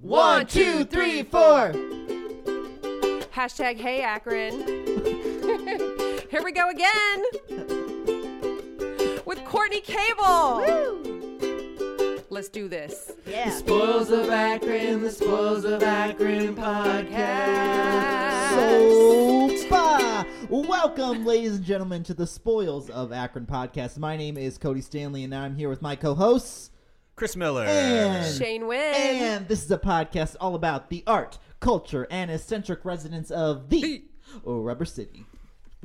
One, two, three, four. Hashtag Hey Akron. Here we go again with Courtney Cable. Let's do this. Yeah. The Spoils of Akron, the Spoils of Akron podcast. Sopa! Welcome, ladies and gentlemen, to the Spoils of Akron podcast. My name is Cody Stanley, and I'm here with my co-hosts. Chris Miller. And, Shane Wynn. and this is a podcast all about the art, culture, and eccentric residents of the oh, Rubber City.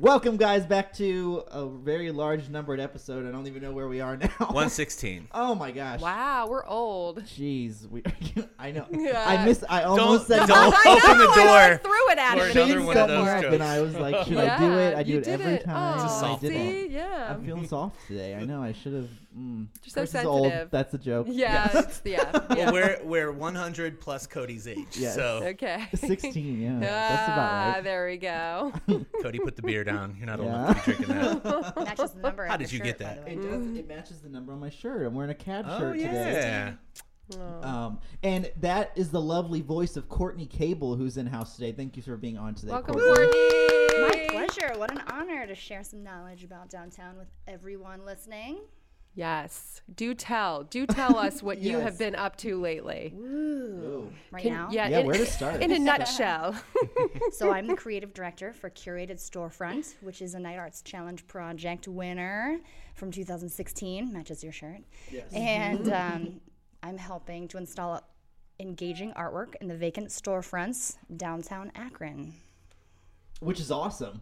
Welcome, guys, back to a very large numbered episode. I don't even know where we are now. 116. Oh my gosh. Wow, we're old. Jeez, we. I know. Yeah. I missed. I almost Don't- said. don't- I open know, the I door threw it at for him. another one of those up, and I was like, should I do it? I do it every it. time. Oh, It's a I did one. it. Yeah. I'm feeling soft today. I know. I should have. Mm. You're so Chris is old. sensitive. That's a joke. Yeah, Yes. it's yeah. Well, we're we're 100 plus Cody's age. Yes. So okay. 16. Yeah, that's Ah, about right. there we go. Cody put the beer down. You're not old enough to be drinking that. Matches the number. How did the you shirt, get by that? the way. It does. It matches the number on my shirt. I'm wearing a cab oh shirt today. yeah. Um, and that is the lovely voice of Courtney Cable, who's in house today. Thank you for being on today. Welcome, Courtney. Courtney. My pleasure. What an honor to share some knowledge about downtown with everyone listening. Yes. Do tell. Do tell us what you have been up to lately. Ooh. Right Can- now. Yeah, Yeah, in, where to start? in a nutshell. So I'm the creative director for Curated Storefront, which is a Knight Arts Challenge project winner from 2016. Matches your shirt. Yes. And um, I'm helping to install engaging artwork in the vacant storefronts downtown Akron. Which is awesome.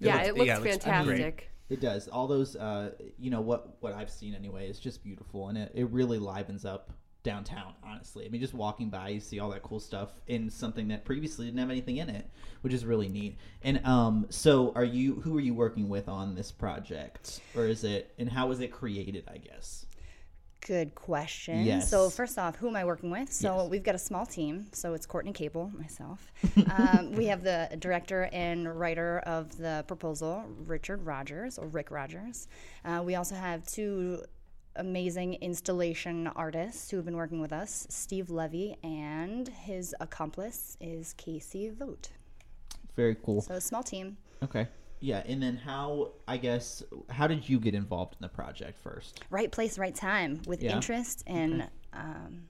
yeah, looks- it looks yeah, it looks great. fantastic. It does. All those, uh, you know, what what I've seen anyway is just beautiful, and it, it really livens up downtown. Honestly, I mean, just walking by, you see all that cool stuff in something that previously didn't have anything in it, which is really neat. And um, so, are you? Who are you working with on this project, or is it? And how was it created? I guess. Good question. Yes. So first off, who am I working with? So Yes. we've got a small team. So it's Courtney Cable, myself. um, we have the director and writer of the proposal, Richard Rogers or Rick Rogers. Uh, we also have two amazing installation artists who have been working with us, Steve Levy and his accomplice is Casey Vote. Very cool. So a small team. Okay. Yeah, and then how? I guess how did you get involved in the project first? right place, right time with Yeah. interest and um,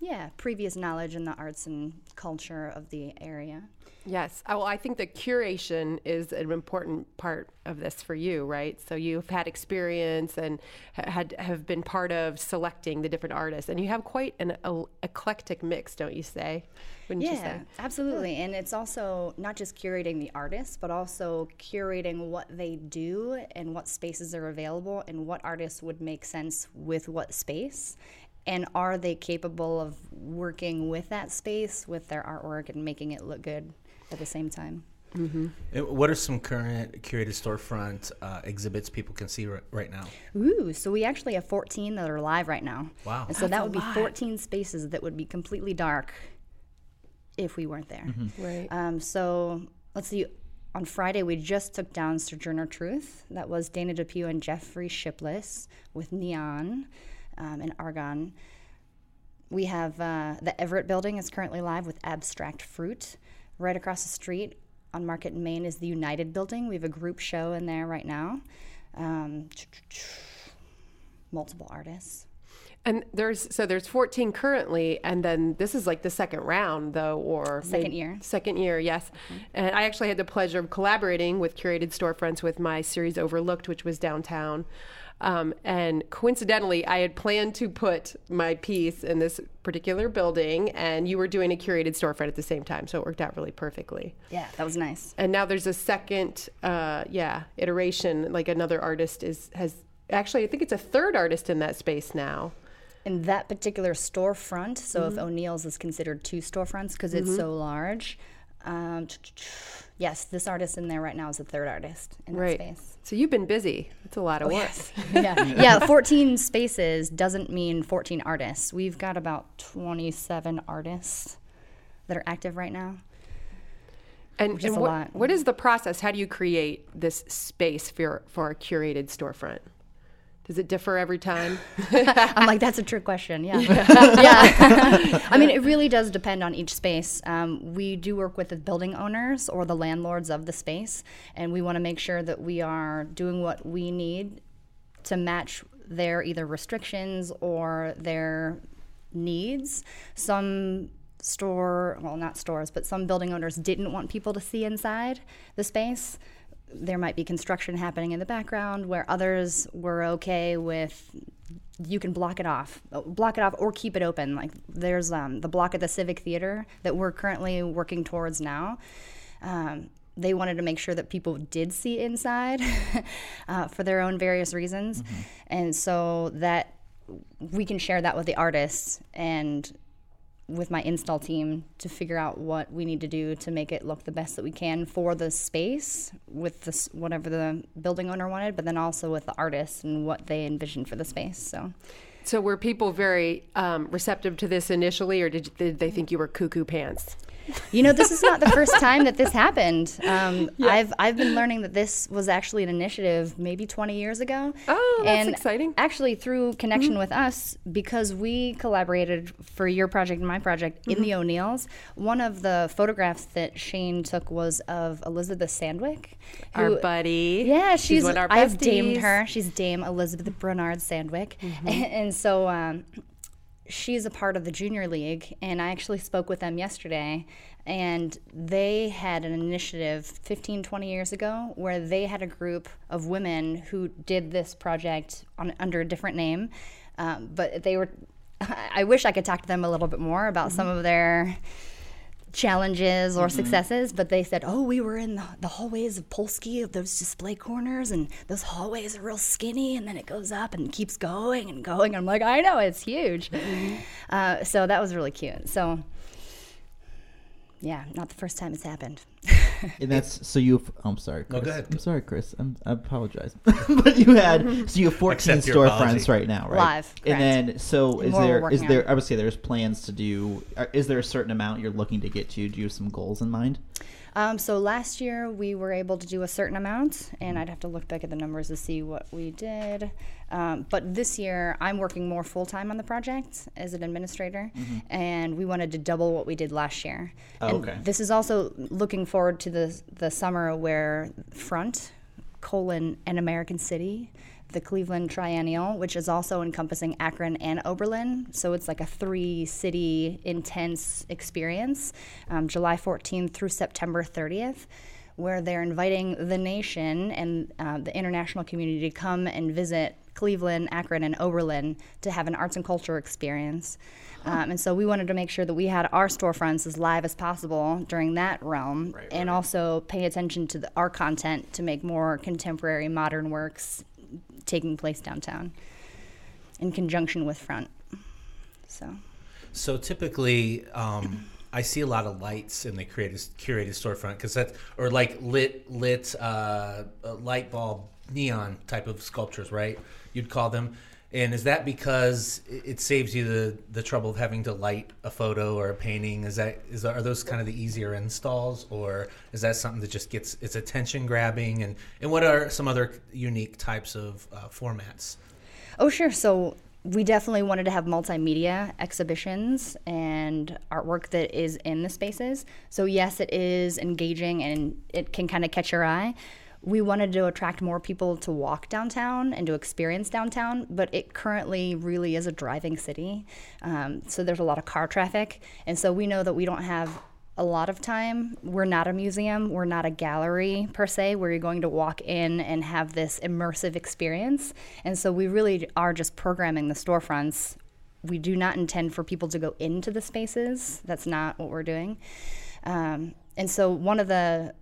yeah, previous knowledge in the arts and culture of the area. Yes. Uh, Well, I think the curation is an important part of this for you, right? So you've had experience and had have been part of selecting the different artists, and you have quite an eclectic mix, don't you say? Wouldn't you Yeah, say? absolutely. And it's also not just curating the artists, but also curating what they do and what spaces are available and what artists would make sense with what space. And are they capable of working with that space, with their artwork, and making it look good at the same time? Uh, What are some current curated storefront uh, exhibits people can see right, right now? Ooh, so we actually have 14 that are live right now. Wow. And so That's that would be 14 spaces that would be completely dark if we weren't there. Right. Um, so let's see. On Friday, we just took down Sojourner Truth. That was Dana Depew and Jeffrey Shipless with Neon um, and Argon. We have uh, the Everett building is currently live with Abstract Fruit. Right across the street on Market in Main is the United building. We have a group show in there right now. Um, multiple artists. And there's so there's 14 currently, and then this is like the second round, though, or Second year. Second year, yes. And I actually had the pleasure of collaborating with curated storefronts with my series Overlooked, which was downtown. Um, and coincidentally, I had planned to put my piece in this particular building, and you were doing a curated storefront at the same time, so it worked out really perfectly. Yeah, that was nice. And now there's a second, uh, yeah, iteration. Like another artist is has actually, I think it's a third artist in that space now. in that particular storefront, so Mm-hmm. if O'Neill's is considered two storefronts because it's so large, um, yes, this artist in there right now is the third artist in that Right. space. So you've been busy. It's a lot of work. yeah, yeah. 14 spaces doesn't mean 14 artists. We've got about 27 artists that are active right now. And, Which and a what, lot. what is the process? How do you create this space for for a curated storefront? Does it differ every time? I'm like, that's a trick question. Yeah. Yeah. I mean, it really does depend on each space. Um, we do work with the building owners or the landlords of the space, and we want to make sure that we are doing what we need to match their either restrictions or their needs. Some store, well, not stores, but some building owners didn't want people to see inside the space. There might be construction happening in the background where others were okay with you can block it off, block it off, or keep it open. Like there's um, the block at the Civic Theater that we're currently working towards now. Um, they wanted to make sure that people did see inside uh, for their own various reasons, and so that we can share that with the artists and with my install team to figure out what we need to do to make it look the best that we can for the space with whatever the building owner wanted, but then also with the artists and what they envisioned for the space. So So were people very um, receptive to this initially, or did, did they think you were cuckoo pants? You know, this is not the first time that this happened. Um, I've I've been learning that this was actually an initiative maybe 20 years ago. Oh, that's and exciting. Actually, through connection with us, because we collaborated for your project and my project in the O'Neills. One of the photographs that Shane took was of Elizabeth Sandwick, Our buddy. yeah, she's. one of our I've damed her. She's Dame Elizabeth Bernard Sandwick, and, so um, she's a part of the junior league. And I actually spoke with them yesterday, and they had an initiative 15, 20 years ago where they had a group of women who did this project on, under a different name, um, but they were. I wish I could talk to them a little bit more about some of their challenges or successes, but they said, "Oh, we were in the, the hallways of Polsky of those display corners, and those hallways are real skinny, and then it goes up and keeps going and going." I'm like, "I know, it's huge." Uh, so that was really cute. So, yeah, not the first time it's happened. And that's so you. Oh, I'm sorry. Chris. No, go ahead. I'm sorry, Chris. I'm, I apologize, but you had so you have 14 Accept your apology. storefronts right now, right? Live, And then so is More we're there is working there? on. I would say there's plans to do. uh, Is there a certain amount you're looking to get to? Do you have some goals in mind? Um, so last year we were able to do a certain amount, and I'd have to look back at the numbers to see what we did. Um, but this year I'm working more full time on the project as an administrator, and we wanted to double what we did last year. Oh, and okay. This is also looking forward to the the summer where Front colon an American City. The Cleveland Triennial, which is also encompassing Akron and Oberlin. So it's like a three city intense experience, um, July 14th through September 30th, where they're inviting the nation and uh, the international community to come and visit Cleveland, Akron, and Oberlin to have an arts and culture experience. Um, and so we wanted to make sure that we had our storefronts as live as possible during that realm, and also pay attention to the, our content to make more contemporary, modern works taking place downtown in conjunction with Front. So. So typically, um, I see a lot of lights in the curated storefront because that or like lit lit uh, light bulb neon type of sculptures, right? You'd call them. And is that because it saves you the, the trouble of having to light a photo or a painting? Is that is are those kind of the easier installs, or is that something that just gets it's attention grabbing? And and what are some other unique types of uh, formats? Oh, sure. So we definitely wanted to have multimedia exhibitions and artwork that is in the spaces. So, yes, it is engaging and it can kind of catch your eye. We wanted to attract more people to walk downtown and to experience downtown, but it currently really is a driving city. Um, so, there's a lot of car traffic. And so, we know that we don't have a lot of time. We're not a museum, we're not a gallery per se, where you're going to walk in and have this immersive experience. And so we really are just programming the storefronts. We do not intend for people to go into the spaces. That's not what we're doing. Um, and so one of the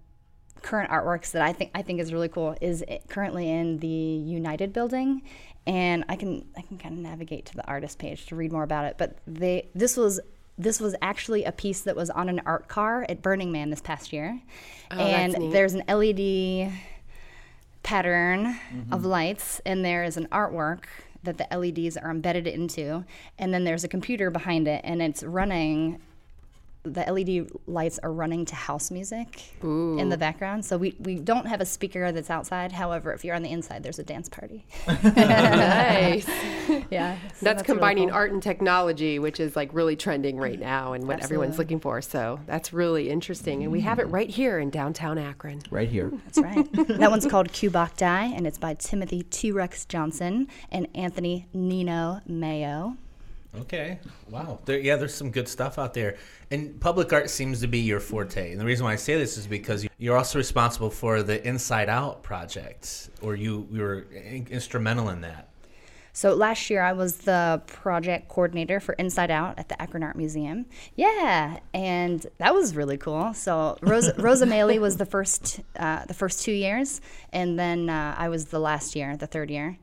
current artworks that I think I think is really cool is currently in the United building, and I can I can kind of navigate to the artist page to read more about it. But they this was this was actually a piece that was on an art car at Burning Man this past year, oh, and that's neat. there's an LED pattern mm-hmm. of lights, and there is an artwork that the LEDs are embedded into, and then there's a computer behind it, and it's running the LED lights are running to house music in the background. So we, we don't have a speaker that's outside. However, if you're on the inside, there's a dance party. nice. yeah. so that's, really combining cool. art and technology, which is like really trending right now and what everyone's looking for. So that's really interesting. And we have it mm. right here in downtown Akron. Right here. That's right. that one's called Kubok Die, and it's by Timothy T. Rex Johnson and Anthony Nino Mayo. Okay. Wow. There, yeah, there's some good stuff out there. And public art seems to be your forte. And the reason why I say this is because you're also responsible for the Inside Out project, or you, you were in- instrumental in that. So last year I was the project coordinator for Inside Out at the Akron Art Museum. Yeah, and that was really cool. So Rosa, Rosa Maley was the first uh, the first two years, and then uh, I was the last year, the third year.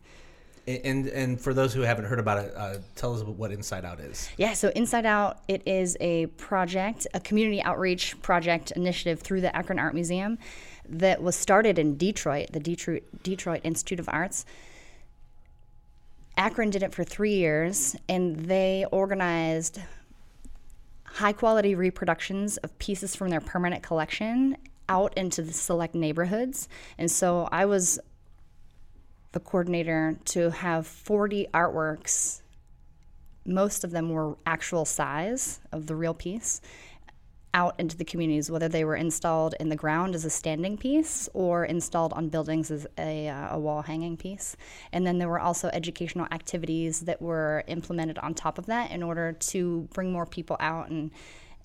And and for those who haven't heard about it, uh, tell us what Inside Out is. Yeah, so Inside Out, it is a project, a community outreach project initiative through the Akron Art Museum that was started in Detroit, the Detroit, Detroit Institute of Arts. Akron did it for three years, and they organized high quality reproductions of pieces from their permanent collection out into the select neighborhoods. And so I was the coordinator to have 40 artworks most of them were actual size of the real piece out into the communities, whether they were installed in the ground as a standing piece or installed on buildings as a, uh, a wall hanging piece. And then there were also educational activities that were implemented on top of that in order to bring more people out and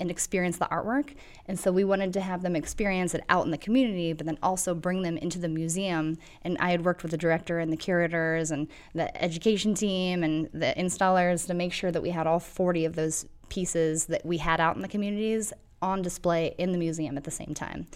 and experience the artwork. And so we wanted to have them experience it out in the community, but then also bring them into the museum. And I had worked with the director and the curators and the education team and the installers to make sure that we had all 40 of those pieces that we had out in the communities on display in the museum at the same time.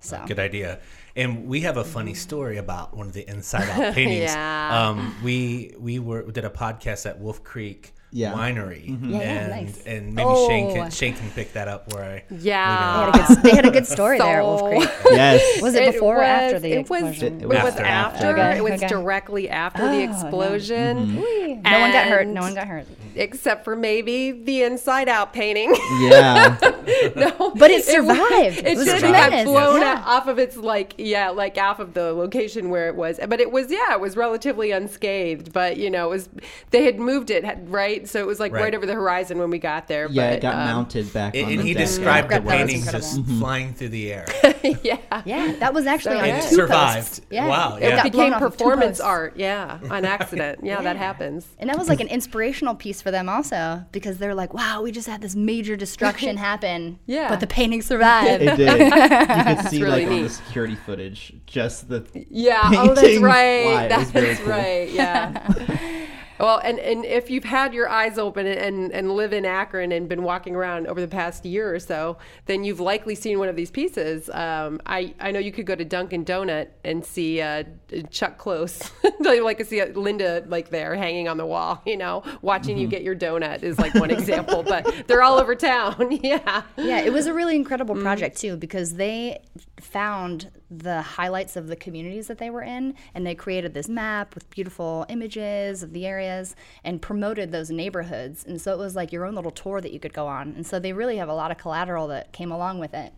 So Good idea. And we have a funny story about one of the Inside Out paintings. Yeah. Um, we we were we did a podcast at Wolf Creek Yeah. Winery, mm-hmm. Yeah, yeah, and nice. and maybe Shane Oh. can Shane can pick that up where I Yeah. they had a good, they had a good story there at Wolf Creek. Yes. Was it before or after the it was, explosion? It was After. after. Okay, It was okay. directly after Oh, the explosion. Mm-hmm. no one got hurt. No one got hurt. Except for maybe the inside out painting. yeah. no. But it survived. It, It was should have tremendous. flown Yeah. off of its like yeah, like off of the location where it was. But it was yeah, it was relatively unscathed. But you know, it was they had moved it had- right, so it was like right, Right. over the horizon when we got there. Yeah, but, it got um, mounted back and, on and the he deck. described the That was painting incredible. just flying through the air, yeah. Yeah, that was actually So on it two survived. posts. Yeah. Wow, It yeah. It got blown became off of two performance art, yeah, on accident. Yeah, that happens. And that was like an inspirational piece for them also because they're like, wow, we just had this major destruction happen. Yeah. But the painting survived. It did. You could see really like on the security footage, just the Yeah. Oh, that's right. fly. That's cool. right. Yeah. Well, and, and if you've had your eyes open and, and live in Akron and been walking around over the past year or so, then you've likely seen one of these pieces. Um, I, I know you could go to Dunkin' Donut and see uh, Chuck Close. like to see Linda like there hanging on the wall, you know, watching Mm-hmm. you get your donut is like one example, but they're all over town. yeah. yeah, it was a really incredible Mm. project too because they found the highlights of the communities that they were in and they created this map with beautiful images of the areas and promoted those neighborhoods. And so it was like your own little tour that you could go on. And so they really have a lot of collateral that came along with it.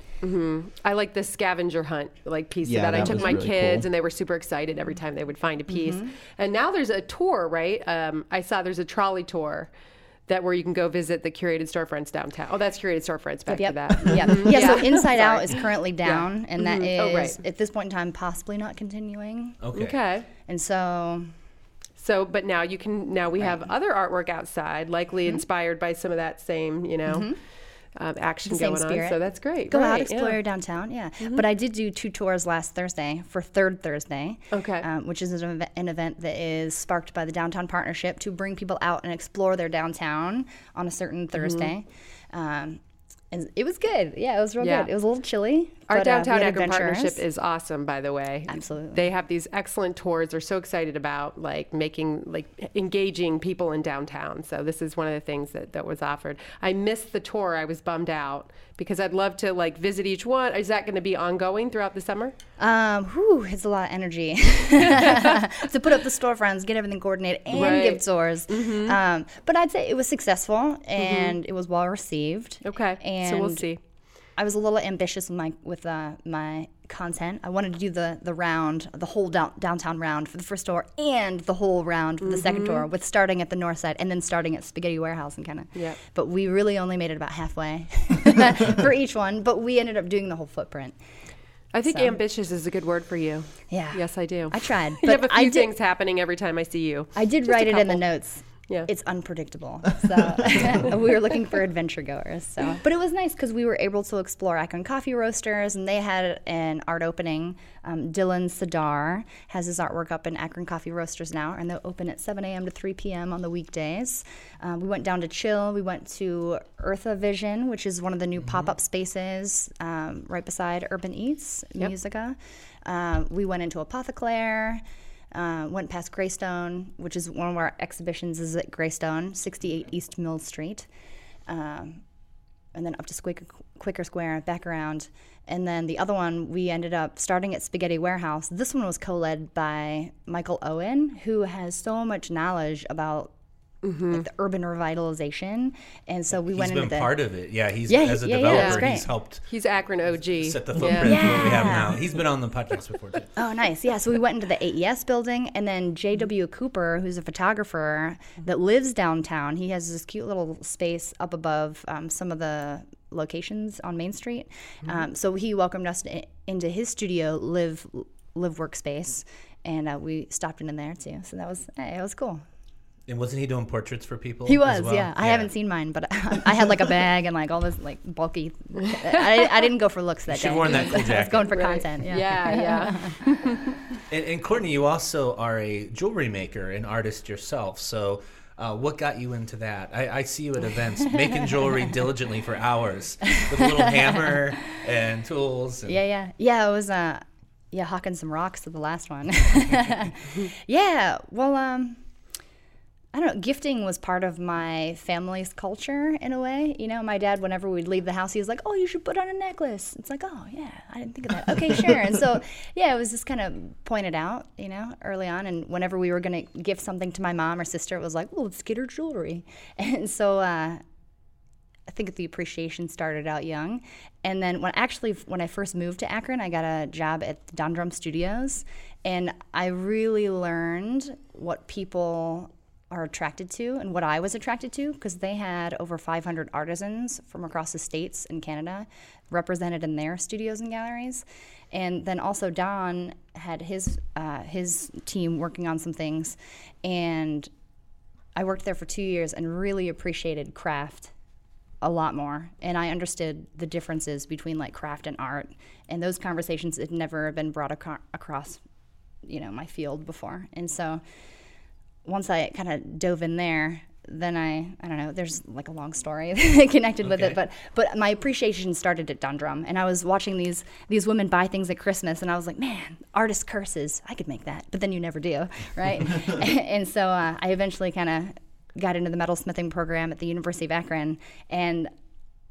I like the scavenger hunt like piece Yeah, of that. I took my really kids cool. and they were super excited every time they would find a piece. Mm-hmm. And now there's a tour, right? Um, I saw there's a trolley tour that where you can go visit the curated storefronts downtown. Oh, that's curated storefronts. Back Yep. to that. Yeah. Mm-hmm. yeah. So Inside Out is currently down, and that mm-hmm. oh, is Oh, right. at this point in time possibly not continuing. Okay. Okay. And so So, but now you can. Now we have other artwork outside, likely Mm-hmm. inspired by some of that same, you know, mm-hmm. Um, action going on. So that's great. go out, Right, explore yeah. your downtown. Yeah. But I did do two tours last Thursday for Third Thursday. Okay. Um, which is an, ev- an event that is sparked by the Downtown Partnership to bring people out and explore their downtown on a certain Mm-hmm. Thursday. Um, and it was good. Yeah, it was real Yeah. good. It was a little chilly. Our but, uh, downtown Akron partnership is awesome, by the way. Absolutely. They have these excellent tours. They're so excited about like making like engaging people in downtown. So this is one of the things that, that was offered. I missed the tour. I was bummed out because I'd love to like visit each one. Is that going to be ongoing throughout the summer? Um, whew, it's a lot of energy to put up the storefronts, get everything coordinated, and Right. give tours. Um, but I'd say it was successful and it was well received. Okay. and So we'll see. I was a little ambitious with my with uh, my content. I wanted to do the the round, the whole down, downtown round for the first tour, and the whole round for the second tour, with starting at the north side and then starting at Spaghetti Warehouse and kind of. Yeah. But we really only made it about halfway for each one. But we ended up doing the whole footprint. I think So- ambitious is a good word for you. Yeah. Yes, I do. I tried, you have a few did- things happening every time I see you. I did Just write it in the notes. Yeah. It's unpredictable. So we were looking for adventure goers. So, but it was nice because we were able to explore Akron Coffee Roasters, and they had an art opening. Um, Dylan Sadar has his artwork up in Akron Coffee Roasters now, and they'll open at 7 a.m. to 3 p.m. on the weekdays. Um, we went down to Chill. We went to Eartha Vision, which is one of the new pop-up spaces um, right beside Urban Eats Musica. Um, we went into Apotheclaire. Uh, went past Greystone, which is one of our exhibitions is at Greystone, 68 East Mill Street, um, and then up to Squicker, Quicker Square, back around, and then the other one we ended up starting at Spaghetti Warehouse. This one was co-led by Michael Owen, who has so much knowledge about like, the urban revitalization, and so we He's went been into the part of it. Yeah, he's Yeah, as a yeah, yeah, developer, it's he's helped He's Akron OG. set the Yeah. footprint for what we have now. He's been on the podcast before too. Oh, nice. Yeah. So we went into the AES building, and then J.W. Cooper, who's a photographer that lives downtown, he has this cute little space up above um, some of the locations on Main Street. Um, so he welcomed us to, into his studio, live live workspace, and uh, we stopped in there too. So that was hey, it was cool. And wasn't he doing portraits for people? He as was, well? yeah. I haven't seen mine, but I had like a bag and like all this like bulky. I, I didn't go for looks that should've day. worn that cool I was going for Right. content. Yeah. yeah, yeah. And, and Courtney, you also are a jewelry maker, an artist yourself. So, uh, what got you into that? I, I see you at events making jewelry diligently for hours with a little hammer and tools. And, Yeah, yeah, yeah. It was uh, yeah, hawking some rocks to the last one. yeah. Well, um, I don't know. Gifting was part of my family's culture in a way. You know, my dad, whenever we'd leave the house, he was like, "Oh, you should put on a necklace." It's like, "Oh, yeah, I didn't think of that." Okay, sure. And so, yeah, it was just kind of pointed out, you know, early on. And whenever we were gonna gift something to my mom or sister, it was like, "Well, let's get her jewelry." And so, uh, I think the appreciation started out young, and then when actually when I first moved to Akron, I got a job at Don Drumm Studios, and I really learned what people are attracted to and what I was attracted to because they had over 500 artisans from across the states and Canada represented in their studios and galleries, and then also Don had his uh, his team working on some things, and I worked there for two years and really appreciated craft a lot more. And i understood the differences between like craft and art. And those conversations had never been brought aco- across you know my field before. And so once i kind of dove in there then i i don't know there's like a long story connected with it but but my appreciation started at Don Drumm and i was watching these these women buy things at christmas and i was like man artist curses i could make that but then you never do right? And so uh, i eventually kind of got into the metalsmithing program at the University of Akron and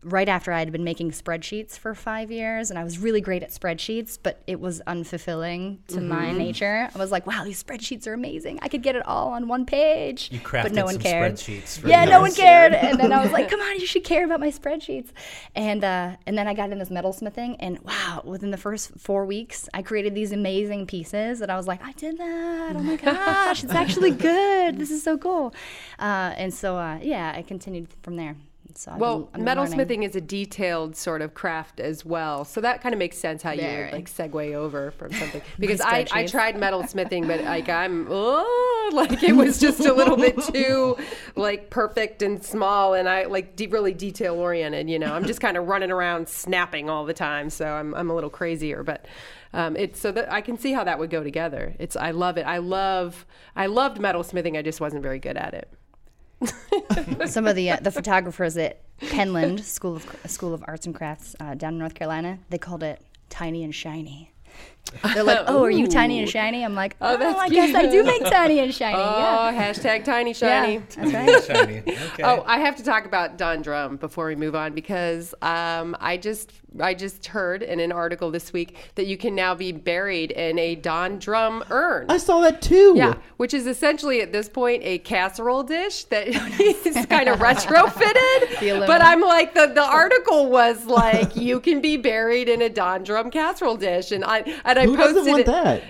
right after I had been making spreadsheets for five years, and I was really great at spreadsheets, but it was unfulfilling to my Mm-hmm. nature. I was like, "Wow, these spreadsheets are amazing! I could get it all on one page." You crafted but no one some cared. spreadsheets. Yeah, no one cared. And then I was like, "Come on, you should care about my spreadsheets." And uh, and then I got in this metalsmithing, and wow, within the first four weeks, I created these amazing pieces and I was like, "I did that! Oh my gosh, it's actually good. This is so cool." Uh, and so uh, yeah, I continued from there. So Well, been- I've been learning. metalsmithing is a detailed sort of craft as well, so that kind of makes sense how you Very. would like segue over from something. Because I, I tried metalsmithing, but like I'm oh, like it was just a little bit too like perfect and small, and I like de- really detail oriented. You know, I'm just kind of running around snapping all the time, so I'm I'm a little crazier, but. Um, it's so that I can see how that would go together. It's I love it. I love I loved metalsmithing. I just wasn't very good at it. Some of the uh, the photographers at Penland School of School of Arts and Crafts uh, down in North Carolina, they called it tiny and shiny. They're like, "Oh, are you tiny and shiny?" I'm like, "Oh, that's I guess I do make tiny and shiny." Oh, yeah. hashtag tiny shiny. Yeah, that's right. Shiny. Okay. Oh, I have to talk about Don Drumm before we move on because um, I just I just heard in an article this week that you can now be buried in a Don Drumm urn. I saw that too. Yeah, which is essentially at this point a casserole dish that is kind of retrofitted. But I'm like the the article was like you can be buried in a Don Drumm casserole dish, and I and I Who posted doesn't want it. that?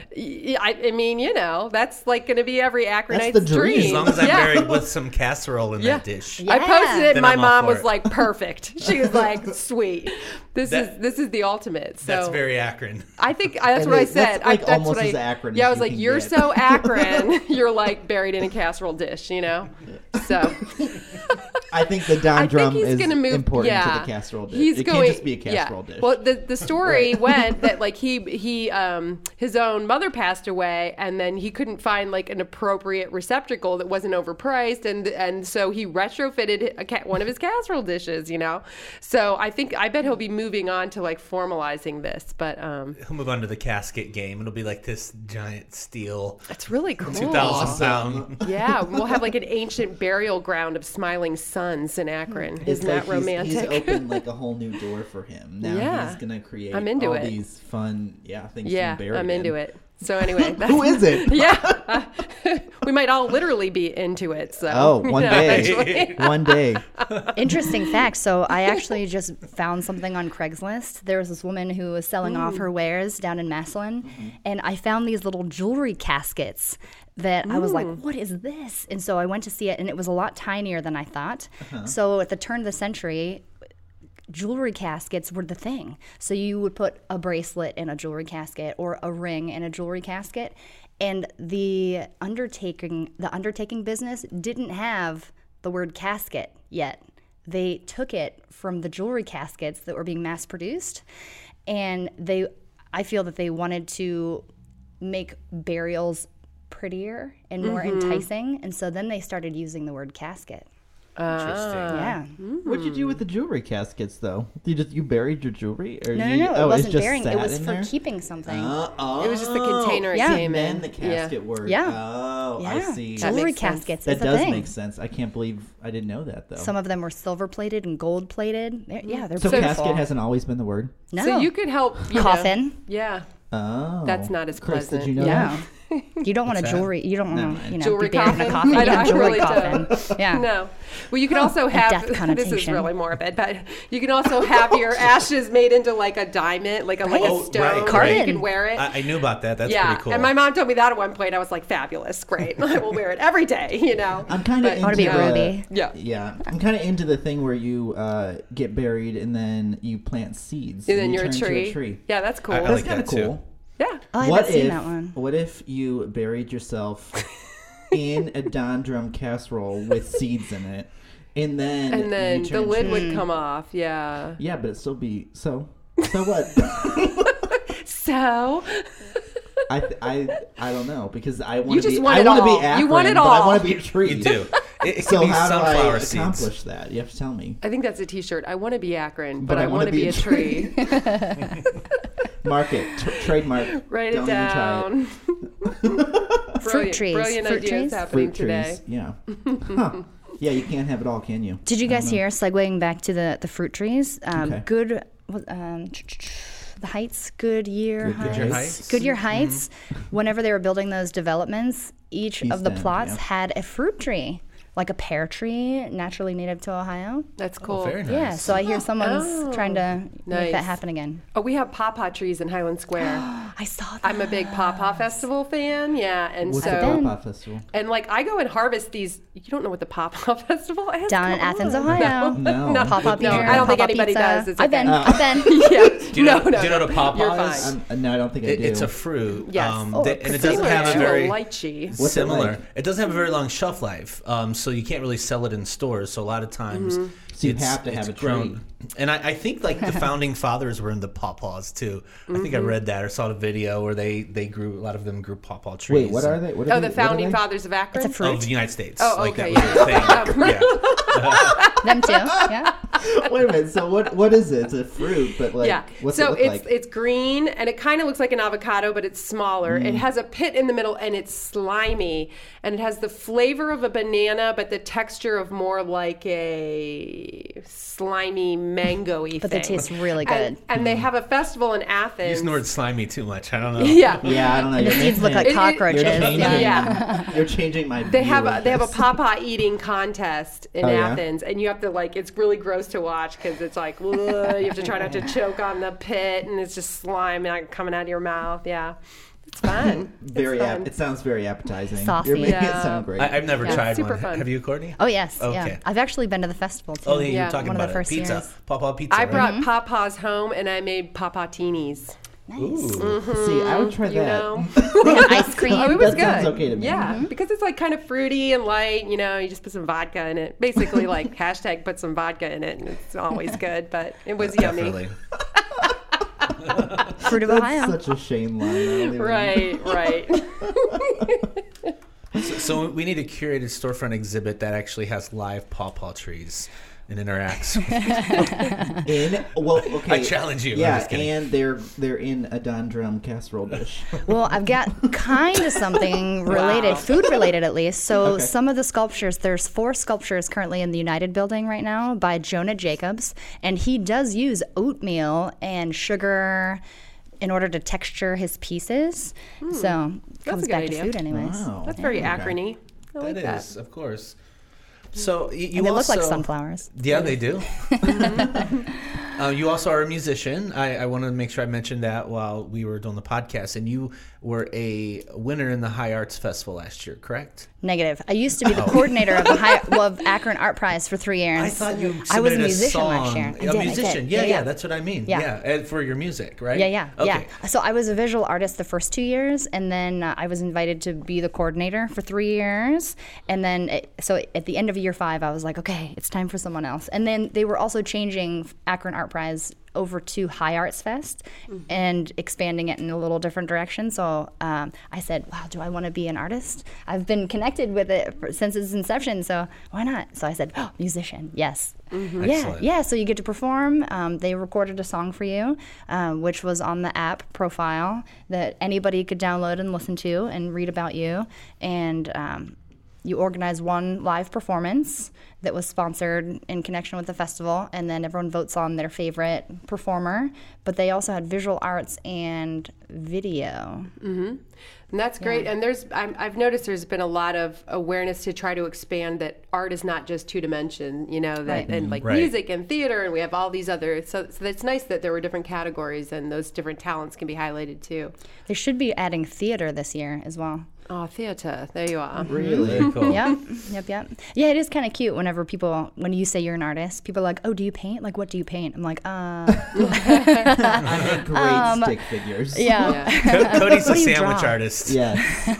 I, I mean, you know, that's like going to be every Akronite's the dream. as long as I'm yeah. buried with some casserole in Yeah. that dish. Yeah. I posted it. Then my I'm mom was it. like, "Perfect." She was like, "Sweet, this That- is this is the ultimate." So That's very Akron. I think that's And what I it- that's, said. like, I, that's almost what I, as Akron Yeah, as I was you like, "You're get." so Akron. You're like buried in a casserole dish," you know. So I think the Don I Drumm is going to move. important yeah, to the casserole dish. He's it going. can't just be a casserole yeah. dish. Well, the the story went that like he he um his own mother passed away, and then he couldn't find like an appropriate receptacle that wasn't overpriced, and and so he retrofitted a ca- one of his casserole dishes. You know, so I think I bet he'll be moving on to like formalizing this, but um, He'll move on to the casket game. It'll be like this giant steel, That's really cool. 2,000 pound. Yeah, we'll have like an ancient burial ground of smiling suns in Akron. Hmm. It's Isn't that like he's- romantic? He's, opened like a whole new door for him. Now Yeah. he's gonna create I'm into all it. these fun, yeah, things. yeah, to be buried I'm into in. it. So anyway, that's, Who is it? yeah, we might all literally be into it. So Oh, one you know, day. one day. Interesting fact. So I actually just found something on Craigslist. There was this woman who was selling off mm. her wares down in Massillon, mm-hmm. and I found these little jewelry caskets that I was like, mm. "What is this?" And so I went to see it, and it was a lot tinier than I thought. Uh-huh. So at the turn of the century. Jewelry caskets were the thing. So you would put a bracelet in a jewelry casket or a ring in a jewelry casket. And the undertaking the undertaking business didn't have the word casket yet. They took it from the jewelry caskets that were being mass produced and they I feel that they wanted to make burials prettier and more enticing and so then they started using the word casket. Interesting. yeah. What'd you do with the jewelry caskets, though? You just you buried your jewelry, or No, no, you, no. It oh, wasn't it's just burying. It was for there? keeping something. Uh, oh, It was just the container it Yeah. came and in. then the Yeah. casket worked. Yeah. Oh, I see. That Jewelry caskets That is a does thing. make sense. I can't believe I didn't know that though. Some of them were silver plated and gold plated. They're- Yeah, they're so beautiful. casket hasn't always been the word. no. So you could help you know- coffin. yeah, Oh, That's not as Chris, pleasant. Did you know Yeah. That? You don't want a What's that? jewelry. You don't Never want to, you know, jewelry be buried coffin. in a coffin. I, You I got a jewelry really coffin. don't. Yeah. No. Well, you can also have death this is connotation. really morbid, but you can also have your ashes made into like a diamond, like a like a Right. stone. right, where You Carbon. can wear it. I, I knew about that. That's yeah, pretty cool. and my mom told me that at one point. I was like, "Fabulous, great! I will wear it every day." You know. I'm kind of But- into wanna be a the- Ruby. Yeah. Yeah, I'm kind of into the thing where you uh, get buried and then you plant seeds. And then you you're a turn into tree. Yeah, that's cool. I That's like kind of too. cool. Yeah. Oh, I what haven't seen if that one. what if you buried yourself in a Don Drumm casserole with seeds in it, and then And then the lid to- would come off. Yeah. Yeah, but it'd still be so. So what? So. I, I I don't know because I want You to be just want I it want to all. be You want it but I want to be a tree. You do. It, it So can be how do I sunflower seeds. accomplish that? You have to tell me. I think that's a T-shirt. I want to be Akron, but, But I I, wanna be be, a a tree. Mark it. T- trademark. Write Don't it even try down. Fruit trees. Brilliant Fruit ideas trees. happening Fruit today. trees. Yeah. Huh. Yeah, you can't have it all, can you? Did you guys hear, segueing back to the, the fruit trees, um, Okay. good, um, the Heights, Goodyear Goodyear Heights. Heights. Goodyear Heights, whenever they were building those developments, each East of the End, plots yeah. had a fruit tree, like a pear tree, naturally native to Ohio. That's cool. Oh, very nice. Yeah, so I hear someone's Oh, trying to make that happen again. Oh, we have pawpaw trees in Highland Square. I saw that. I'm a big pawpaw festival fan. Yeah, and What's so the. Pawpaw Festival? and like I go and harvest these. You don't know what the pawpaw festival is? Down in Athens, on. Ohio. No. No. Pop-up No, beer, I don't think pop-up anybody pizza. does. It's I've been. okay. I've been. yeah. Do you no, know, no, do you know what a pawpaw You're is? fine. Um, no, I don't think I It, do. it's a fruit. Yes. Um, Oh, that- and it similar doesn't have a to very a lychee. What's similar. It doesn't have a very long shelf life, um, so you can't really sell it in stores. So a lot of times, Mm-hmm. So you it's- have to have it's a tree. And I, I think like the founding fathers were in the pawpaws too. I think Mm-hmm. I read that or saw a video where they they grew a lot of them grew pawpaw trees. Wait, what are they? What Oh, are the they- what are founding they? fathers of Akron. It's a fruit. Of the United States. Oh, like okay, that was their thing. yeah. Them too. Yeah. Wait a minute. So what? What is it? It's a fruit, but like, yeah. what's so it look it's like? it's green and it kind of looks like an avocado, but it's smaller. Mm. It has a pit in the middle and it's slimy and it has the flavor of a banana, but the texture of more like a slimy mango-y But they thing. taste really And, good. and they have a festival in Athens. Use the word slimy too much. I don't know. yeah. yeah, I don't know. The You're seeds look making like it- it- cockroaches. You're changing, yeah. Yeah. You're changing my. They view have a, of they have a this. pawpaw eating contest in Oh, yeah? Athens, and you have to like it's really gross to watch because it's like you have to try not to choke on the pit, and it's just slime like, coming out of your mouth. Yeah, it's fun. Very. it's Ap- it sounds very appetizing. Saucy. You're making Yeah. it sound great. I, I've never Yeah, tried super one. fun. Have you, Courtney? Oh yes. Okay. Yeah. I've actually been to the festival too. Oh, yeah, you Yeah. talking One of about the it. first Pizza. years. Pawpaw pizza. I right? brought mm-hmm. pawpaws home, and I made pawpawtinis. Ooh. Mm-hmm. See, I would try You that. know, They had ice cream. oh, it was That good. okay to me. Yeah, mm-hmm. because it's like kind of fruity and light. You know, you just put some vodka in it. Basically, like hashtag put some vodka in it, and it's always good. But it was yummy. Definitely. Fruit of That's Ohio. such a shame line. I don't even- Right, right. So, so we need a curated storefront exhibit that actually has live pawpaw trees and interacts. In well, okay. I challenge you. I'm Yeah, just and they're they're in a Don Drumm casserole dish. Well, I've got kind of something related, Wow. food related at least. So Okay. some of the sculptures, there's four sculptures currently in the United Building right now by Jonah Jacobs, and he does use oatmeal and sugar in order to texture his pieces. So comes Hmm. good back idea. to food anyways. Wow. That's very Okay. Acrony. I like That that. is, of course. So y- you And they look like sunflowers. Yeah, they do. uh, you also are a musician. I, I want to make sure I mentioned that while we were doing the podcast. And you were a winner in the High Arts Festival last year, correct? Negative. I used to be the coordinator of the high, well, of Akron Art Prize for three years. I thought you I was a musician song. last year. I a did, musician. did. Yeah, yeah, that's what I mean. Yeah. Yeah, and for your music, right? Yeah, yeah, Okay. yeah. So I was a visual artist the first two years, and then uh, I was invited to be the coordinator for three years. And then, it, so at the end of year five, I was like, okay, it's time for someone else. And then they were also changing Akron Art Prize over to High Arts Fest and expanding it in a little different direction. So um, I said, wow, do I want to be an artist? I've been connected with it for, since its inception, so why not? So I said, oh, musician, yes. Yeah, Excellent. yeah. So you get to perform. Um, they recorded a song for you, um, which was on the app profile that anybody could download and listen to and read about you. And um, you organize one live performance that was sponsored in connection with the festival, and then everyone votes on their favorite performer. But they also had visual arts and video. Mm-hmm. And that's great. And there's, I'm, I've noticed there's been a lot of awareness to try to expand that art is not just two dimension, you know, that Right. and like Right. music and theater, and we have all these other. So, so it's nice that there were different categories and those different talents can be highlighted too. They should be adding theater this year as well. Oh, theater. There you are. Really? Cool. Yep, yep, yep. Yeah, it is kind of cute whenever people, when you say you're an artist, people are like, "Oh, do you paint? Like, what do you paint?" I'm like, "Uh, I make great stick figures. yeah, Co- Cody's a What do you sandwich draw? artist. Yeah.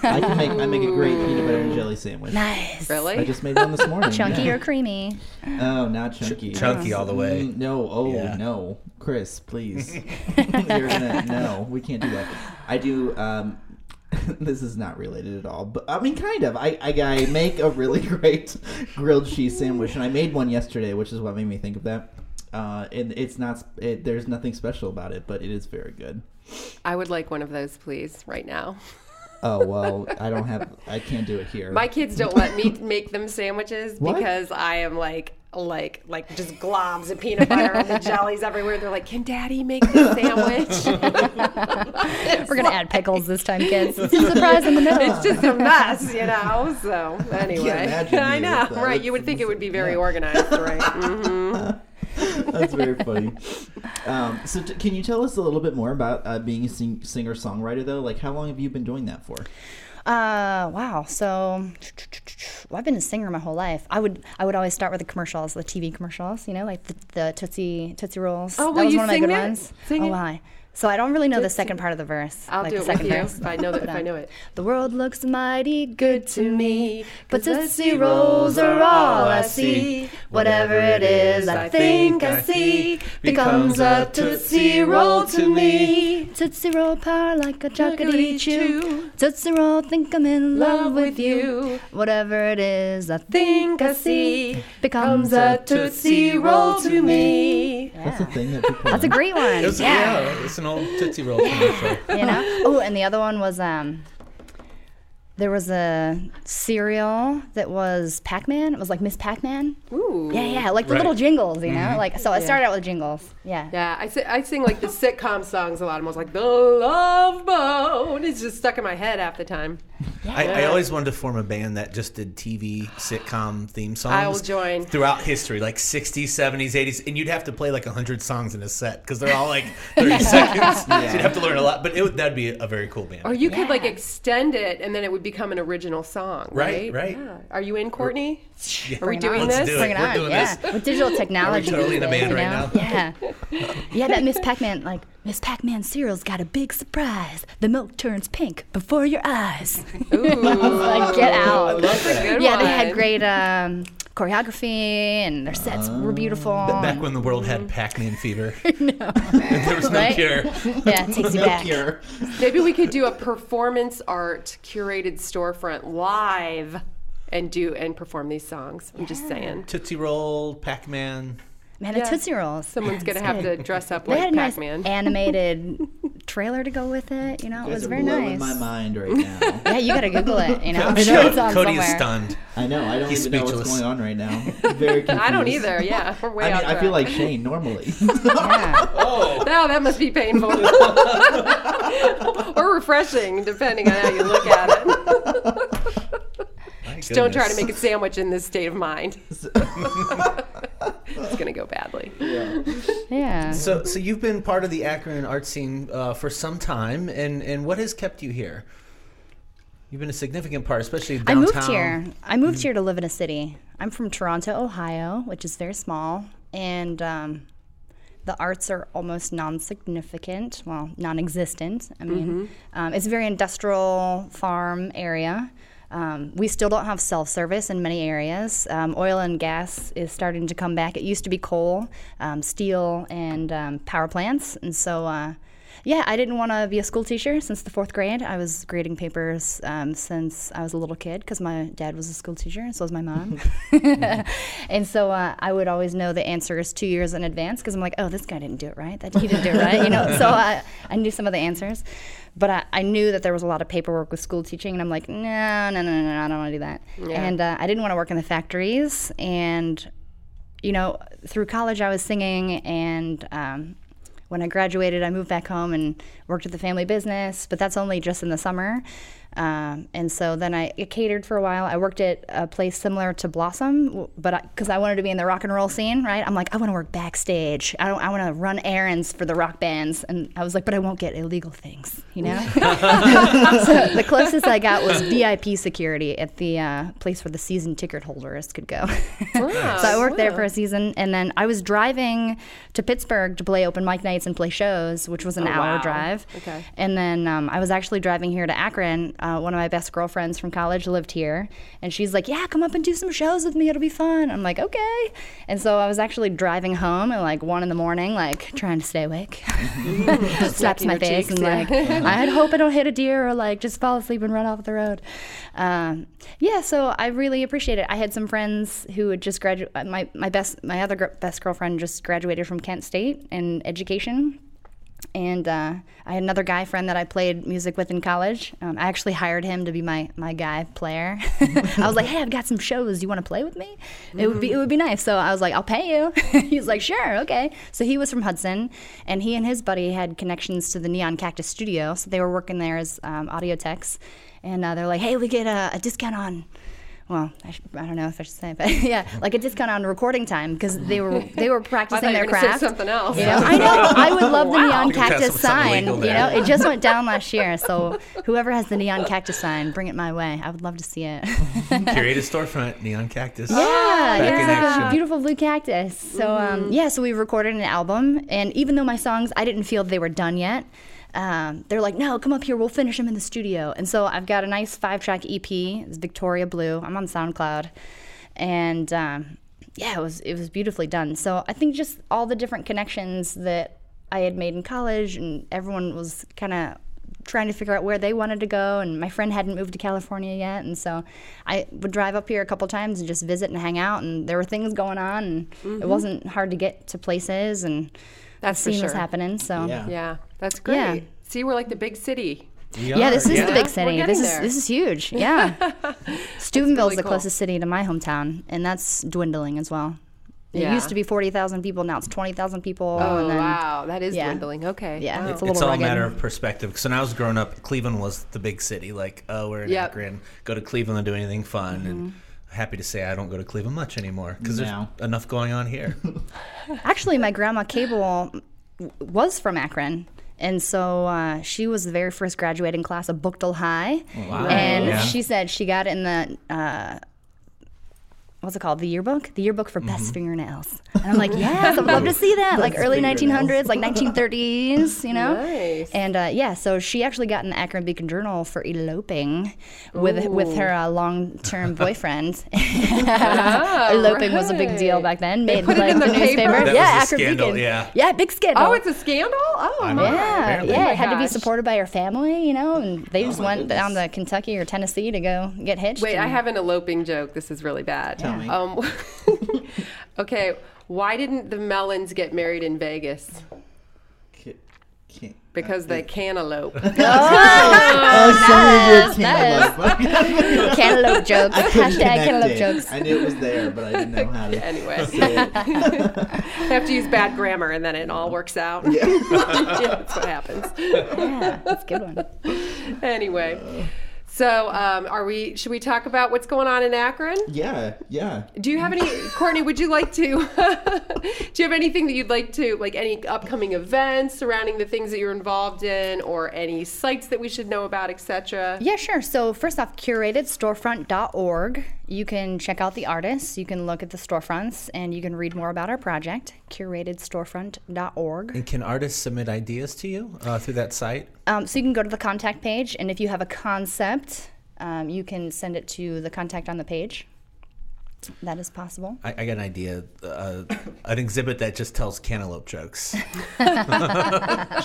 I can make I make a great peanut butter and jelly sandwich. nice, Really? I just made one this morning. chunky yeah. or creamy." Oh, not chunky. Chunky all the way. Mm, no, oh Yeah. no, Chris, please. You're gonna no, we can't do that. I do. Um, this is not related at all, but I mean, kind of. I, I I make a really great grilled cheese sandwich, and I made one yesterday, which is what made me think of that. Uh, and it's not. It, there's nothing special about it, but it is very good. I would like one of those, please, right now. Oh well, I don't have. I can't do it here. My kids don't let me make them sandwiches because I am like like like just globs of peanut butter and the jellies everywhere. They're like, "Can Daddy make this sandwich?" We're gonna add pickles this time, kids. Surprise in the middle. it's just a mess, you know. So anyway, imagine I you know, with that. right? You would think it would be very organized, right? hmm That's very funny. Um, so, t- can you tell us a little bit more about uh, being a sing- singer songwriter, though? Like, how long have you been doing that for? Uh, wow. So, well, I've been a singer my whole life. I would, I would always start with the commercials, the TV commercials. You know, like the, the Tootsie Tootsie Rolls. Oh, that was you one of my good that? ones. Sing oh, why? So I don't really know the second part of the verse. I'll like do the it with second you verse. if I know that. If I know it. The world looks mighty good to me, but Tootsie Rolls are all I see. Whatever it is I think I see becomes a Tootsie Roll to me. Tootsie Roll power like a chocolatey chew. Tootsie Roll, think I'm in love with you. Whatever it is I think I see becomes a Tootsie Roll to me. That's a thing that people. That's a great one. Yeah. yeah, it's Tootsie Roll commercial. you know. Oh, and the other one was um. There was a cereal that was Pac-Man. It was like Miss Pac-Man. Ooh. Yeah, yeah, like the Right. little jingles, you know. Mm-hmm. Like so, I started out with jingles. Yeah. Yeah, I, si- I sing like the sitcom songs a lot. I'm always like, the love boat. It's just stuck in my head half the time. I, I always wanted to form a band that just did TV sitcom theme songs. I will join. Throughout history, like 60s, 70s, 80s, and you'd have to play like 100 songs in a set because they're all like 30 seconds. So you'd have to learn a lot, but it, would- that'd be a very cool band. Or you could like extend it and then it would become an original song, Right, right? right. Yeah. Are you in, Courtney? Yeah. Are we doing on. Let's this? do it. Bring it We're on, doing yeah. this. With digital technology, totally in a days, band you right now? Yeah, yeah. That Miss Pac-Man, like Miss Pac-Man cereal's got a big surprise. The milk turns pink before your eyes. Ooh, like, get out. I love that. good yeah, they had great um, choreography and their sets were beautiful. Back when the world had mm. Pac-Man fever, there was no Right? cure. yeah, it takes you No back. cure. Maybe we could do a performance art curated storefront live and do and perform these songs. I'm just saying. Tootsie Roll, Pac-Man. Man, Yeah. the Tootsie Rolls. Someone's gonna have to dress up They like had a nice Pac-Man. animated trailer to go with it. You know, it You guys was very blowing nice. my mind right now. Yeah, you gotta Google it. You know, I'm sure know. it's on Cody is stunned. I know. I don't He's even know what's going on right now. Very confused. I don't either. Yeah, we're way I mean, I feel like Shane normally. Yeah. Oh, No, that must be painful. or refreshing, depending on how you look at it. Just don't try to make a sandwich in this state of mind. it's going to go badly. Yeah. So, so you've been part of the Akron art scene uh, for some time, and and what has kept you here? You've been a significant part, especially downtown. I moved here. I moved here to live in a city. I'm from Toronto, Ohio, which is very small, and um, the arts are almost non-significant. Well, non-existent. I mean, um, it's a very industrial farm area. Um, we still don't have self-service in many areas. Um, oil and gas is starting to come back. It used to be coal, um, steel, and um, power plants, and so. Uh, yeah, I didn't want to be a school teacher since the fourth grade. I was grading papers um, since I was a little kid because my dad was a school teacher, and so was my mom. and so uh, I would always know the answers two years in advance because I'm like, oh, this guy didn't do it right. That he didn't do it right, you know. So I, I knew some of the answers, but I, I knew that there was a lot of paperwork with school teaching, and I'm like, no, no, no, no, no I don't want to do that. And uh, I didn't want to work in the factories, and you know, through college I was singing and. Um, when I graduated, I moved back home and worked at the family business, but that's only just in the summer. Um, and so then I catered for a while. I worked at a place similar to Blossom, but because I, wanted to be in the rock and roll scene, right? I'm like, I want to work backstage. I don't. I want to run errands for the rock bands. And I was like, but I won't get illegal things, you know. so the closest I got was VIP security at the uh, place where the season ticket holders could go. Wow, so I worked there for a season, and then I was driving to Pittsburgh to play open mic nights and play shows, which was an Oh, hour wow. drive. Okay. And then um, I was actually driving here to Akron. Uh, one of my best girlfriends from college lived here, and she's like, "Yeah, come up and do some shows with me. It'll be fun." I'm like, "Okay." And so I was actually driving home at like one in the morning, like trying to stay awake. Slaps my face cheeks, and like. I hope I don't hit a deer or like just fall asleep and run off the road. Um, yeah, so I really appreciate it. I had some friends who had just graduated. My my best my other gr- best girlfriend just graduated from Kent State in education. And uh, I had another guy friend that I played music with in college. Um, I actually hired him to be my, my guy player. I was like, "Hey, I've got some shows. You want to play with me? It would be it would be nice." So I was like, "I'll pay you." he was like, "Sure, okay." So he was from Hudson, and he and his buddy had connections to the Neon Cactus Studio, so they were working there as um, audio techs. And uh, they're like, "Hey, we get a, a discount on." Well, I, sh- I don't know if I should say, but yeah, like a discount on recording time because they were they were I practicing thought you their were gonna say craft. something else. You know, I know. I would love the Wow. neon cactus sign. You know, it just went down last year. So whoever has the neon cactus sign, bring it my way. I would love to see it. Curated storefront, neon cactus. Yeah, Back it's like a beautiful blue cactus. So um, yeah, so we recorded an album, and even though my songs, I didn't feel they were done yet. Um, they're like, no, come up here, we'll finish them in the studio. And so I've got a nice five-track EP. It's Victoria Blue. I'm on SoundCloud, and um, yeah, it was it was beautifully done. So I think just all the different connections that I had made in college, and everyone was kind of trying to figure out where they wanted to go and my friend hadn't moved to california yet and so i would drive up here a couple times and just visit and hang out and there were things going on and it wasn't hard to get to places and That's for the scene was sure. happening so Yeah. Yeah, that's great. Yeah. See, we're like the big city. We yeah, are, this is yeah. the big city. This is there. this is huge. Yeah, Steubenville's the cool. closest city to my hometown, and that's dwindling as well. It Yeah. used to be forty thousand people, now it's twenty thousand people. Oh and then, wow, that is yeah. dwindling. Okay. Yeah, Wow. it's a It's little all a matter of perspective. So when I was growing up, Cleveland was the big city. Like, oh, we're in Yep. Akron. Go to Cleveland and do anything fun. Mm-hmm. Happy to say I don't go to Cleveland much anymore because No. there's enough going on here. Actually, my grandma Cable was from Akron. And so uh, she was the very first graduating class of Buchtel High. Wow. And Yeah. she said she got in the, uh, what's it called? The yearbook? The yearbook for Mm-hmm. best fingernails. And I'm like, yes, I'd love to see that. Like early 1900s, like 1930s, you know? Nice. And uh, yeah, so she actually got in the Akron Beacon Journal for eloping with with her uh, long term boyfriend. eloping was a big deal back then. Made put it in the newspaper. That yeah, was a Akron scandal, Beacon. yeah. yeah, big scandal. Oh, it's a scandal. Oh, I know. my. yeah, Apparently. yeah. Oh my It had to be supported by her family, you know, and they just went goodness. down to Kentucky or Tennessee to go get hitched. Wait, I have an eloping joke. This is really bad. Tell me. Um, okay, why didn't the Melons get married in Vegas? Can't- Because they cantaloupe. Oh, sorry, you're that cantaloupe. cantaloupe jokes. Hashtag cantaloupe it. jokes. I knew it was there, but I didn't know how to Anyway. say it. I have to use bad grammar and then it all works out. Yeah, that's what happens. Yeah, that's a good one. Anyway. So, um, are we? Should we talk about what's going on in Akron? Yeah, yeah. Do you have any, Courtney? Would you like to? do you have anything that you'd like to, like any upcoming events surrounding the things that you're involved in, or any sites that we should know about, etc.? Yeah, sure. So first off, curatedStorefront.org. You can check out the artists. You can look at the storefronts, and you can read more about our project. CuratedStorefront.org. and can artists submit ideas to you uh, through that site? Um, so you can go to the contact page, and if you have a concept, um, you can send it to the contact on the page. That is possible. I, I got an idea. Uh, an exhibit that just tells cantaloupe jokes.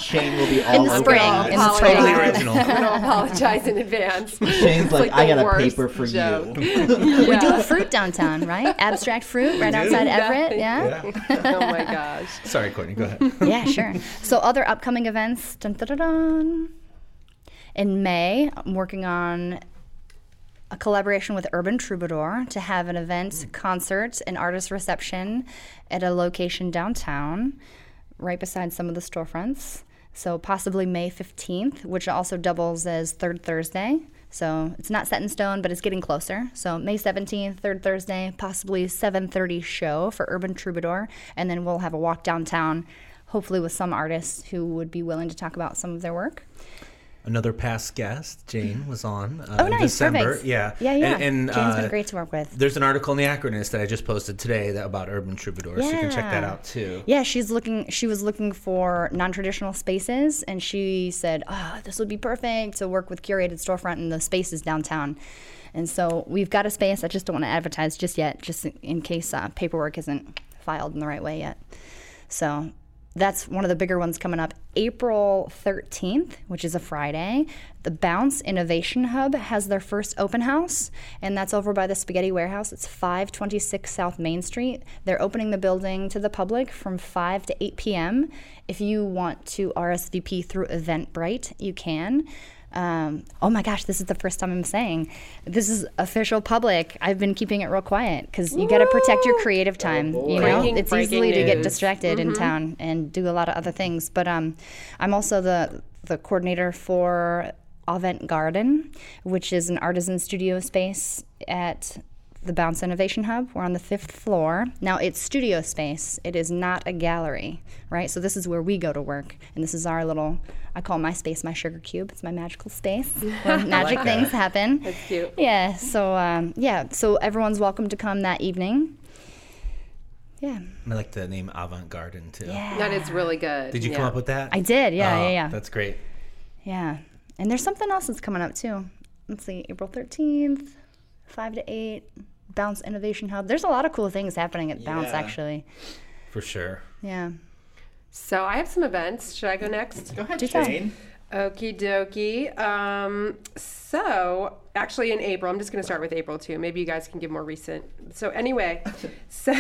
Shane will be all In the over spring, that. in the spring. Totally original. I'm gonna apologize in advance. Shane's It's like, I got a worst paper for joke. you. We do a fruit downtown, right? Abstract fruit right outside Everett. Yeah. oh my gosh. Sorry, Courtney. Go ahead. yeah, sure. So other upcoming events. Dun, dun, dun, dun. In May, I'm working on a collaboration with Urban Troubadour to have an event, mm. concert, and artist reception at a location downtown, right beside some of the storefronts. So possibly May 15th, which also doubles as third Thursday. So it's not set in stone, but it's getting closer. So May 17th, third Thursday, possibly 7:30 show for Urban Troubadour, and then we'll have a walk downtown, hopefully with some artists who would be willing to talk about some of their work. Another past guest, Jane, was on uh, Oh, in nice, December. perfect. Yeah, Yeah, yeah. And, and, Jane's uh, been great to work with. There's an article in the Akronist that I just posted today that, about Urban Troubadour, so you can check that out too. Yeah, she's looking. She was looking for non-traditional spaces, and she said, "Oh, this would be perfect to work with curated storefront in the spaces downtown." And so we've got a space. I just don't want to advertise just yet, just in, in case uh, paperwork isn't filed in the right way yet. So that's one of the bigger ones coming up. April 13th, which is a Friday, the Bounce Innovation Hub has their first open house, and that's over by the Spaghetti Warehouse. It's 526 South Main Street. They're opening the building to the public from 5 to 8 p.m. If you want to RSVP through Eventbrite, you can. Um, oh my gosh, this is the first time I'm saying this is official public. I've been keeping it real quiet because you got to protect your creative time. you know, Breaking- it's breaking easily to get news. distracted in town and do a lot of other things. But um, I'm also the the coordinator for Avant Garden, which is an artisan studio space at the Bounce Innovation Hub. We're on the fifth floor. Now it's studio space. It is not a gallery, right? So this is where we go to work, and this is our little. I call my space my sugar cube. It's my magical space where magic that. things happen. That's cute. Yeah. So um, yeah. So everyone's welcome to come that evening. Yeah. I like the name Avant Garden too. Yeah. That is really good. Did you yeah. come up with that? I did. Yeah. Oh, yeah. Yeah. That's great. Yeah. And there's something else that's coming up too. Let's see, April 13th, 5 to 8, Bounce Innovation Hub. There's a lot of cool things happening at Bounce Yeah. actually. For sure. Yeah. So I have some events. Should I go next? Go ahead, Do tell. Jane. Okie dokie. Um, so, actually, in April, I'm just going to start with April too. Maybe you guys can give more recent. So, anyway, so,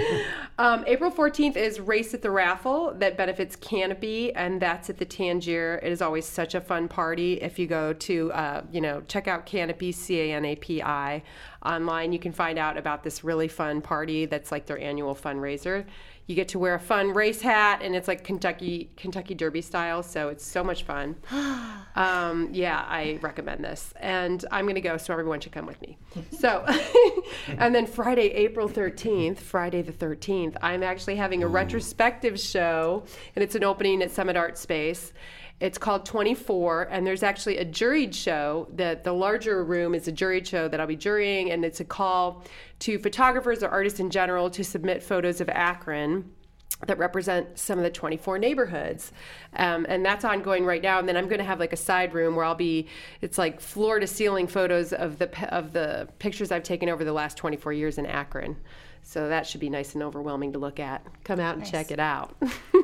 um, April 14th is Race at the Raffle that benefits CANAPI, and that's at the Tangier. It is always such a fun party. If you go to, uh, you know, check out CANAPI, C A N A P I, online, you can find out about this really fun party that's like their annual fundraiser. You get to wear a fun race hat and it's like kentucky kentucky derby style so it's so much fun. Um, yeah i recommend this. And i'm going to go so everyone should come with me. So and then friday april 13th friday the 13th i'm actually having a retrospective show and it's an opening at summit art space it's called 24, and there's actually a juried show. That the larger room is a juried show that I'll be jurying, and it's a call to photographers or artists in general to submit photos of Akron that represent some of the 24 neighborhoods um, and that's ongoing right now and then i'm going to have like a side room where i'll be it's like floor to ceiling photos of the of the pictures i've taken over the last 24 years in akron so that should be nice and overwhelming to look at come out and check it out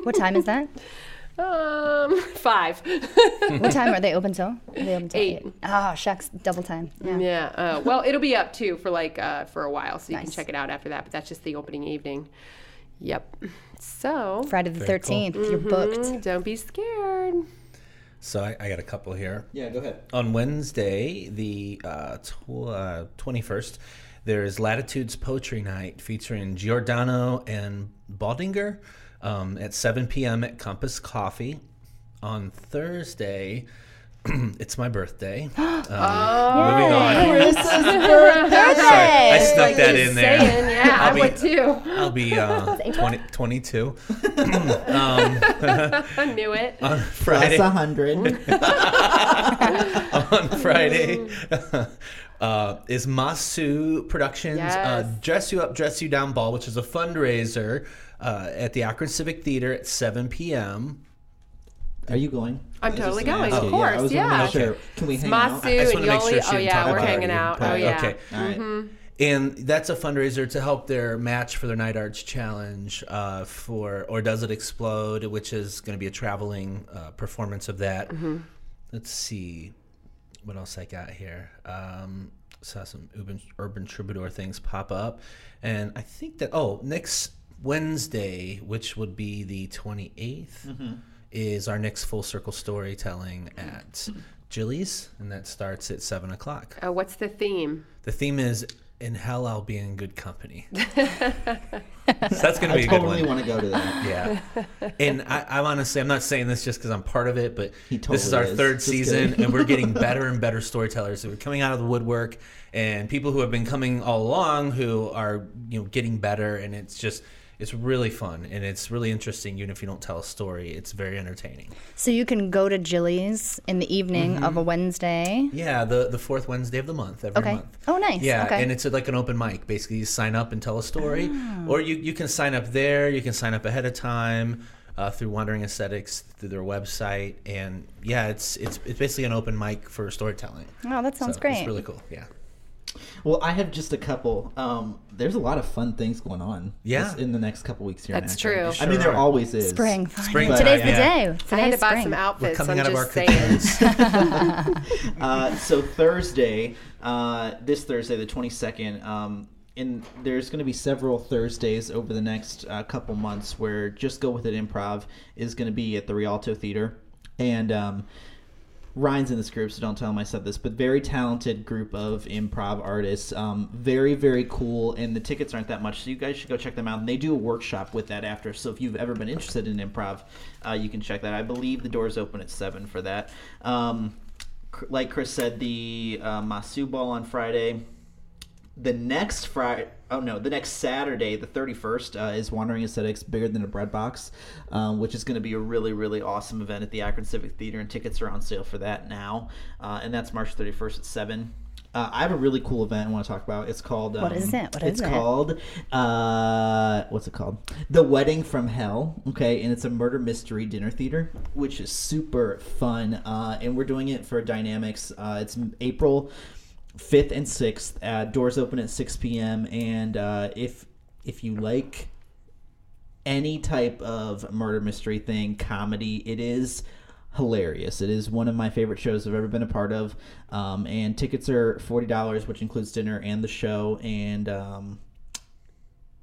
What time is that? um five what time are they open till? Are they open till Eight. Oh, shucks, double time. Yeah. Yeah. Uh, well, it'll be up too for like uh, for a while, so you can check it out after that. But that's just the opening evening. Yep. So Friday the Very cool. 13th, you're booked. mm, don't be scared. So I, I got a couple here. Yeah, go ahead. On Wednesday, the uh, tw- uh, 21st, there is Latitudes Poetry Night featuring Giordano and Baldinger um, at 7 p.m. at Compass Coffee. On Thursday, it's my birthday. Um, Moving on. Sorry, I snuck Like that in there. saying, yeah, I I'll be- would too. I'll be uh, 20, 22 I knew it. on Friday. hundred. on Friday uh, is Masu Productions uh, Dress You Up, Dress You Down Ball, which is a fundraiser uh, at the Akron Civic Theater at 7 p.m. Are you going? I'm I was just totally gonna going, ask of you. Yeah, I course, was yeah. sure. Can we hang out? Masu I just and wanna make sure Yoli. Oh yeah, we're hanging again. out. Oh yeah. Okay. All right. Mm-hmm. And that's a fundraiser to help their match for their Knight Arts Challenge uh, for Or Does It Explode, which is going to be a traveling uh, performance of that. Mm-hmm. Let's see what else I got here. Um, saw some urban, urban troubadour things pop up. And I think that, oh, next Wednesday, which would be the 28th, is our next full circle storytelling at Jilly's, and that starts at 7 o'clock. Oh, what's the theme? The theme is in hell I'll be in good company. so that's gonna be a totally good one. want to go to that. Yeah, and I, I'm honestly I'm not saying this just because I'm part of it, but He this is our is. third Just season, and we're getting better and better storytellers. We're coming out of the woodwork, and people who have been coming all along who are you know getting better, and it's just it's really fun and it's really interesting. Even if you don't tell a story, it's very entertaining. So you can go to Jilly's in the evening of a Wednesday. Yeah, the the fourth Wednesday of the month every Okay. month. Oh, nice. Yeah, Okay. and it's like an open mic. Basically, you sign up and tell a story, Oh. or you, you can sign up there. You can sign up ahead of time uh, through Wandering Aesthetics through their website, and yeah, it's it's it's basically an open mic for storytelling. Oh, that sounds So great. It's really cool. Yeah. Well, I have just a couple. Um, there's a lot of fun things going on. Yeah. this- in the next couple weeks here. in That's Akron. true. I mean, there Sure. always is. Spring. Finally. Spring Today's time, the yeah. day. I had Today's to buy spring. some outfits. We're coming I'm out of our just saying. cocoons. Uh, so Thursday, uh, this Thursday, the 22nd, um, in there's going to be several Thursdays over the next uh, couple months where Just Go With It Improv is going to be at the Rialto Theater, and um, Ryan's in this group, so don't tell him I said this, but very talented group of improv artists. Um, very, very cool, and the tickets aren't that much, so you guys should go check them out. And they do a workshop with that after, so if you've ever been interested in improv, uh, you can check that. I believe the doors open at 7 for that. Um, like Chris said, the uh, Masu Ball on Friday. The next Friday, oh no, the next Saturday, the 31st, uh, is Wandering Aesthetics Bigger Than a Bread Box, um, which is going to be a really, really awesome event at the Akron Civic Theater, and tickets are on sale for that now. Uh, and that's March 31st at 7. Uh, I have a really cool event I want to talk about. It's called. Um, What is it? What it's it? called. Uh, what's it called? The Wedding from Hell. Okay, and it's a murder mystery dinner theater, which is super fun. Uh, and we're doing it for Dynamics. Uh, it's April fifth and sixth. Uh, doors open at six p.m. And uh, if if you like any type of murder mystery thing, comedy, it is hilarious. It is one of my favorite shows I've ever been a part of. Um, and tickets are forty dollars, which includes dinner and the show. And um,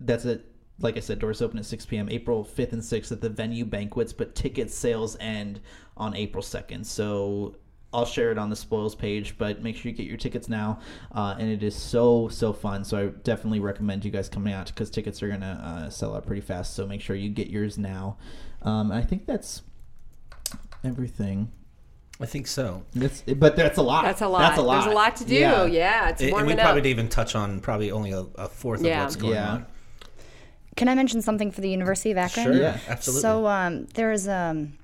that's it. Like I said, doors open at 6 p.m. April 5th and 6th at the venue banquets, but ticket sales end on April 2nd. So I'll share it on the spoils page, but make sure you get your tickets now. Uh, and it is so, so fun. So I definitely recommend you guys coming out because tickets are going to uh, sell out pretty fast. So make sure you get yours now. Um, I think that's everything. I think so. That's, but that's a lot. That's a lot. That's a lot. There's a lot to do. Yeah, it's And- and we probably didn't even touch on probably only a, a fourth Yeah. of what's going Yeah. on. Can I mention something for the University of Akron? Sure, Yeah. absolutely. So um, there's um,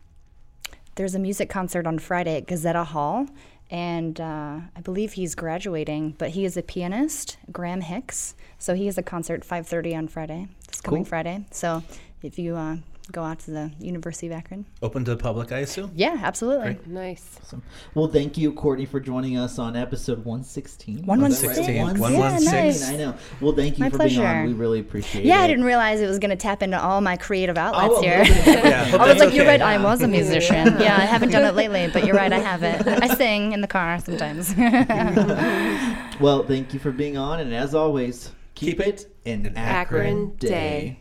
there's a music concert on Friday at Guzzetta Hall, and uh, I believe he's graduating. But he is a pianist, Graham Hicks. So he has a concert 5:30 on Friday. This coming Cool. Friday. So if you uh, go out to the University of Akron, Open to the public, I assume. yeah, absolutely. Nice. Awesome. Well, thank you, Courtney, for joining us on episode 116. 116. Right? 116. Yeah, nice. I know. Well, thank you My for being on. We really appreciate Yeah, it. I didn't realize it was going to tap into all my creative oh, outlets Oh, here. Yeah, but I was that's like, you're okay. right. I was a musician. Yeah, I haven't done it lately, but you're right. I have it. I sing in the car sometimes. Well, thank you for being on, and as always, keep, it an Akron, Akron day. day.